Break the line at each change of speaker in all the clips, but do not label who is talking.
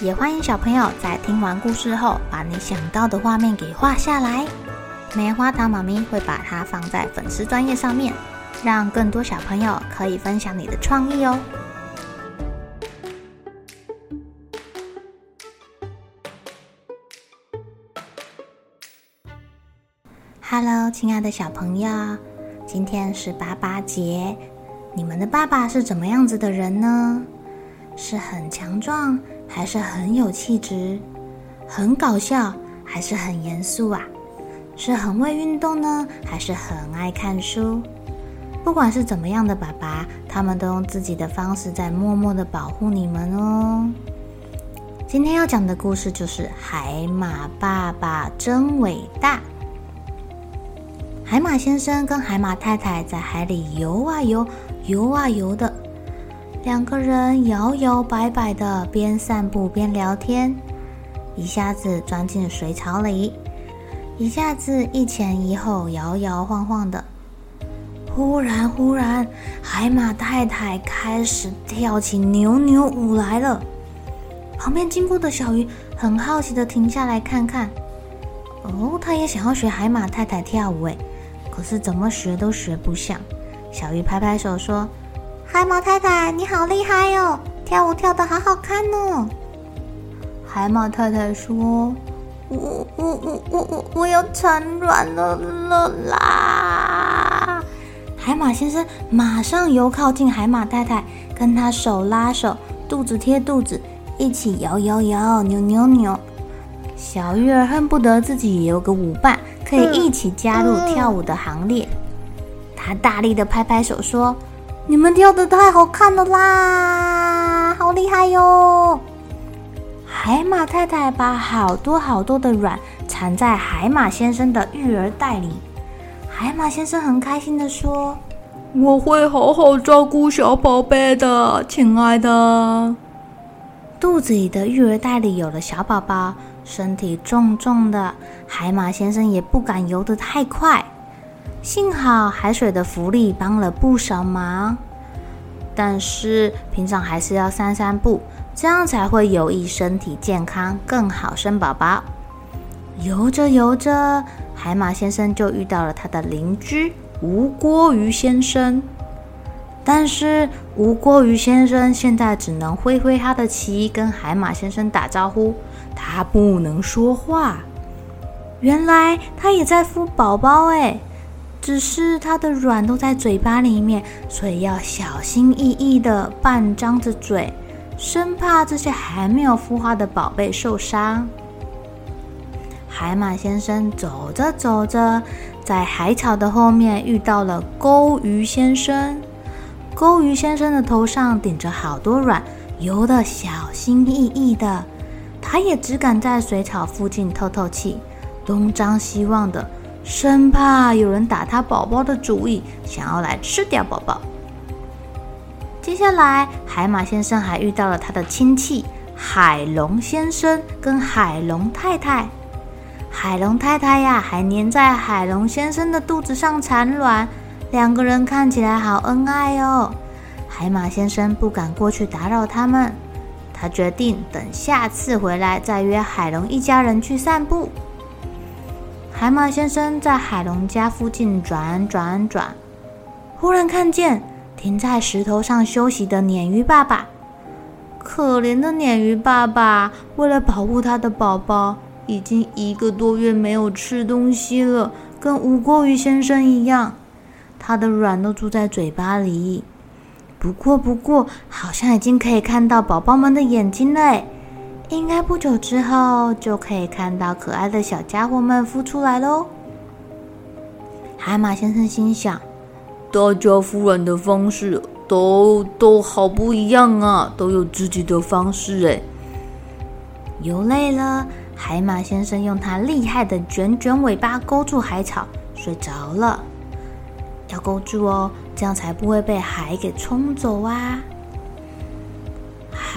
也欢迎小朋友在听完故事后，把你想到的画面给画下来。棉花糖妈咪会把它放在粉丝专页上面，让更多小朋友可以分享你的创意哦。Hello，亲爱的小朋友，今天是爸爸节，你们的爸爸是怎么样子的人呢？是很强壮？还是很有气质，很搞笑，还是很严肃啊？是很会运动呢，还是很爱看书？不管是怎么样的爸爸，他们都用自己的方式在默默的保护你们哦。今天要讲的故事就是《海马爸爸真伟大》。海马先生跟海马太太在海里游啊游，游啊游的。两个人摇摇摆摆的，边散步边聊天，一下子钻进水草里，一下子一前一后摇摇晃晃的。忽然，忽然，海马太太开始跳起扭扭舞来了。旁边经过的小鱼很好奇的停下来看看。哦，他也想要学海马太太跳舞诶，可是怎么学都学不像。小鱼拍拍手说。海马太太，你好厉害哟！跳舞跳得好好看哦。海马太太说：“我我我我我我要产卵了了啦！”海马先生马上游靠近海马太太，跟她手拉手，肚子贴肚子，一起摇摇摇，扭扭扭。小鱼儿恨不得自己也有个舞伴，可以一起加入跳舞的行列。他大力的拍拍手说。你们跳的太好看了啦，好厉害哟！海马太太把好多好多的卵藏在海马先生的育儿袋里。海马先生很开心地说：“我会好好照顾小宝贝的，亲爱的。”肚子里的育儿袋里有了小宝宝，身体重重的，海马先生也不敢游得太快。幸好海水的浮力帮了不少忙，但是平常还是要散散步，这样才会有益身体健康，更好生宝宝。游着游着，海马先生就遇到了他的邻居吴郭鱼先生，但是吴郭鱼先生现在只能挥挥他的鳍跟海马先生打招呼，他不能说话。原来他也在孵宝宝哎。只是它的卵都在嘴巴里面，所以要小心翼翼的半张着嘴，生怕这些还没有孵化的宝贝受伤。海马先生走着走着，在海草的后面遇到了钩鱼先生。钩鱼先生的头上顶着好多卵，游得小心翼翼的，他也只敢在水草附近透透气，东张西望的。生怕有人打他宝宝的主意，想要来吃掉宝宝。接下来，海马先生还遇到了他的亲戚海龙先生跟海龙太太。海龙太太呀，还黏在海龙先生的肚子上产卵，两个人看起来好恩爱哦。海马先生不敢过去打扰他们，他决定等下次回来再约海龙一家人去散步。海马先生在海龙家附近转转转，忽然看见停在石头上休息的鲶鱼爸爸。可怜的鲶鱼爸爸，为了保护他的宝宝，已经一个多月没有吃东西了，跟吴郭鱼先生一样，他的卵都住在嘴巴里。不过，不过，好像已经可以看到宝宝们的眼睛了。应该不久之后就可以看到可爱的小家伙们孵出来喽。海马先生心想：大家孵卵的方式都都好不一样啊，都有自己的方式哎。游累了，海马先生用它厉害的卷卷尾巴勾住海草，睡着了。要勾住哦，这样才不会被海给冲走啊！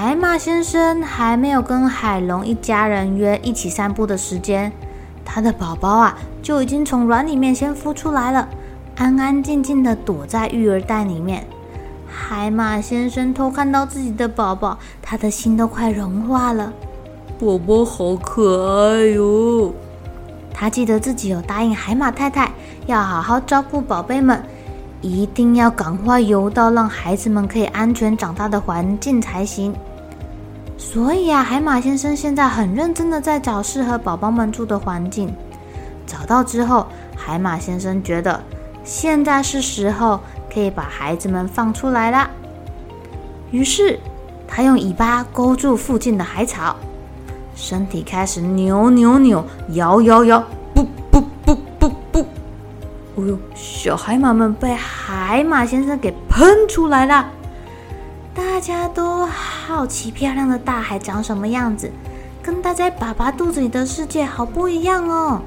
海马先生还没有跟海龙一家人约一起散步的时间，他的宝宝啊就已经从卵里面先孵出来了，安安静静的躲在育儿袋里面。海马先生偷看到自己的宝宝，他的心都快融化了。宝宝好可爱哟！他记得自己有答应海马太太要好好照顾宝贝们，一定要赶快游到让孩子们可以安全长大的环境才行。所以啊，海马先生现在很认真的在找适合宝宝们住的环境。找到之后，海马先生觉得现在是时候可以把孩子们放出来了。于是，他用尾巴勾住附近的海草。身体开始扭扭扭，摇摇摇，不不不不不！哦呦，小海马们被海马先生给喷出来了。大家都好奇漂亮的大海长什么样子，跟待在爸爸肚子里的世界好不一样哦。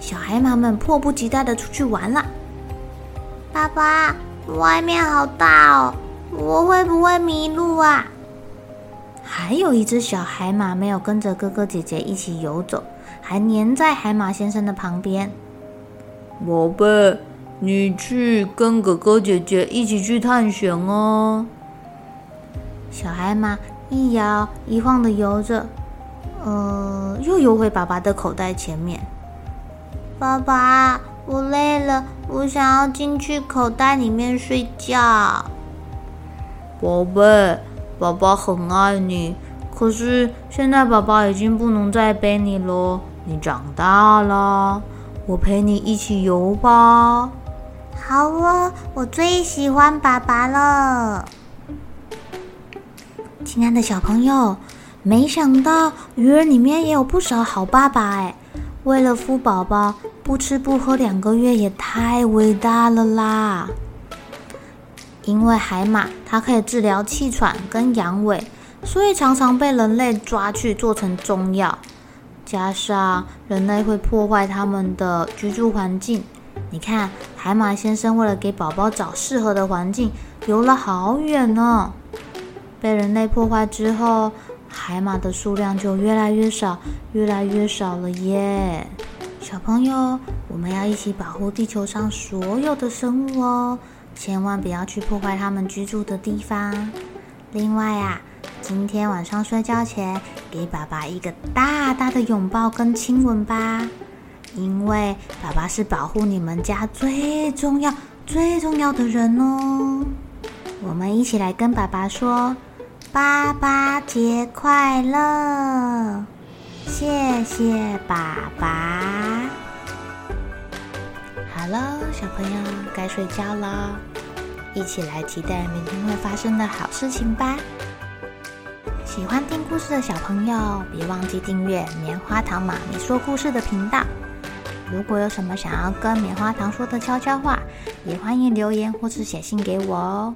小海马们迫不及待的出去玩了。爸爸，外面好大哦，我会不会迷路啊？还有一只小海马没有跟着哥哥姐姐一起游走，还粘在海马先生的旁边。宝贝，你去跟哥哥姐姐一起去探险哦。小海马一摇一晃的游着，呃，又游回爸爸的口袋前面。爸爸，我累了，我想要进去口袋里面睡觉。宝贝。爸爸很爱你，可是现在爸爸已经不能再背你了。你长大了，我陪你一起游吧。好哦，我最喜欢爸爸了。亲爱的小朋友，没想到鱼儿里面也有不少好爸爸哎！为了孵宝宝，不吃不喝两个月也太伟大了啦！因为海马它可以治疗气喘跟阳痿，所以常常被人类抓去做成中药。加上人类会破坏它们的居住环境，你看海马先生为了给宝宝找适合的环境，游了好远呢。被人类破坏之后，海马的数量就越来越少，越来越少了耶。小朋友，我们要一起保护地球上所有的生物哦。千万不要去破坏他们居住的地方。另外啊，今天晚上睡觉前给爸爸一个大大的拥抱跟亲吻吧，因为爸爸是保护你们家最重要、最重要的人哦。我们一起来跟爸爸说：“爸爸节快乐！”谢谢爸爸。好了，小朋友该睡觉了，一起来期待明天会发生的好事情吧。喜欢听故事的小朋友，别忘记订阅棉花糖妈咪说故事的频道。如果有什么想要跟棉花糖说的悄悄话，也欢迎留言或是写信给我哦。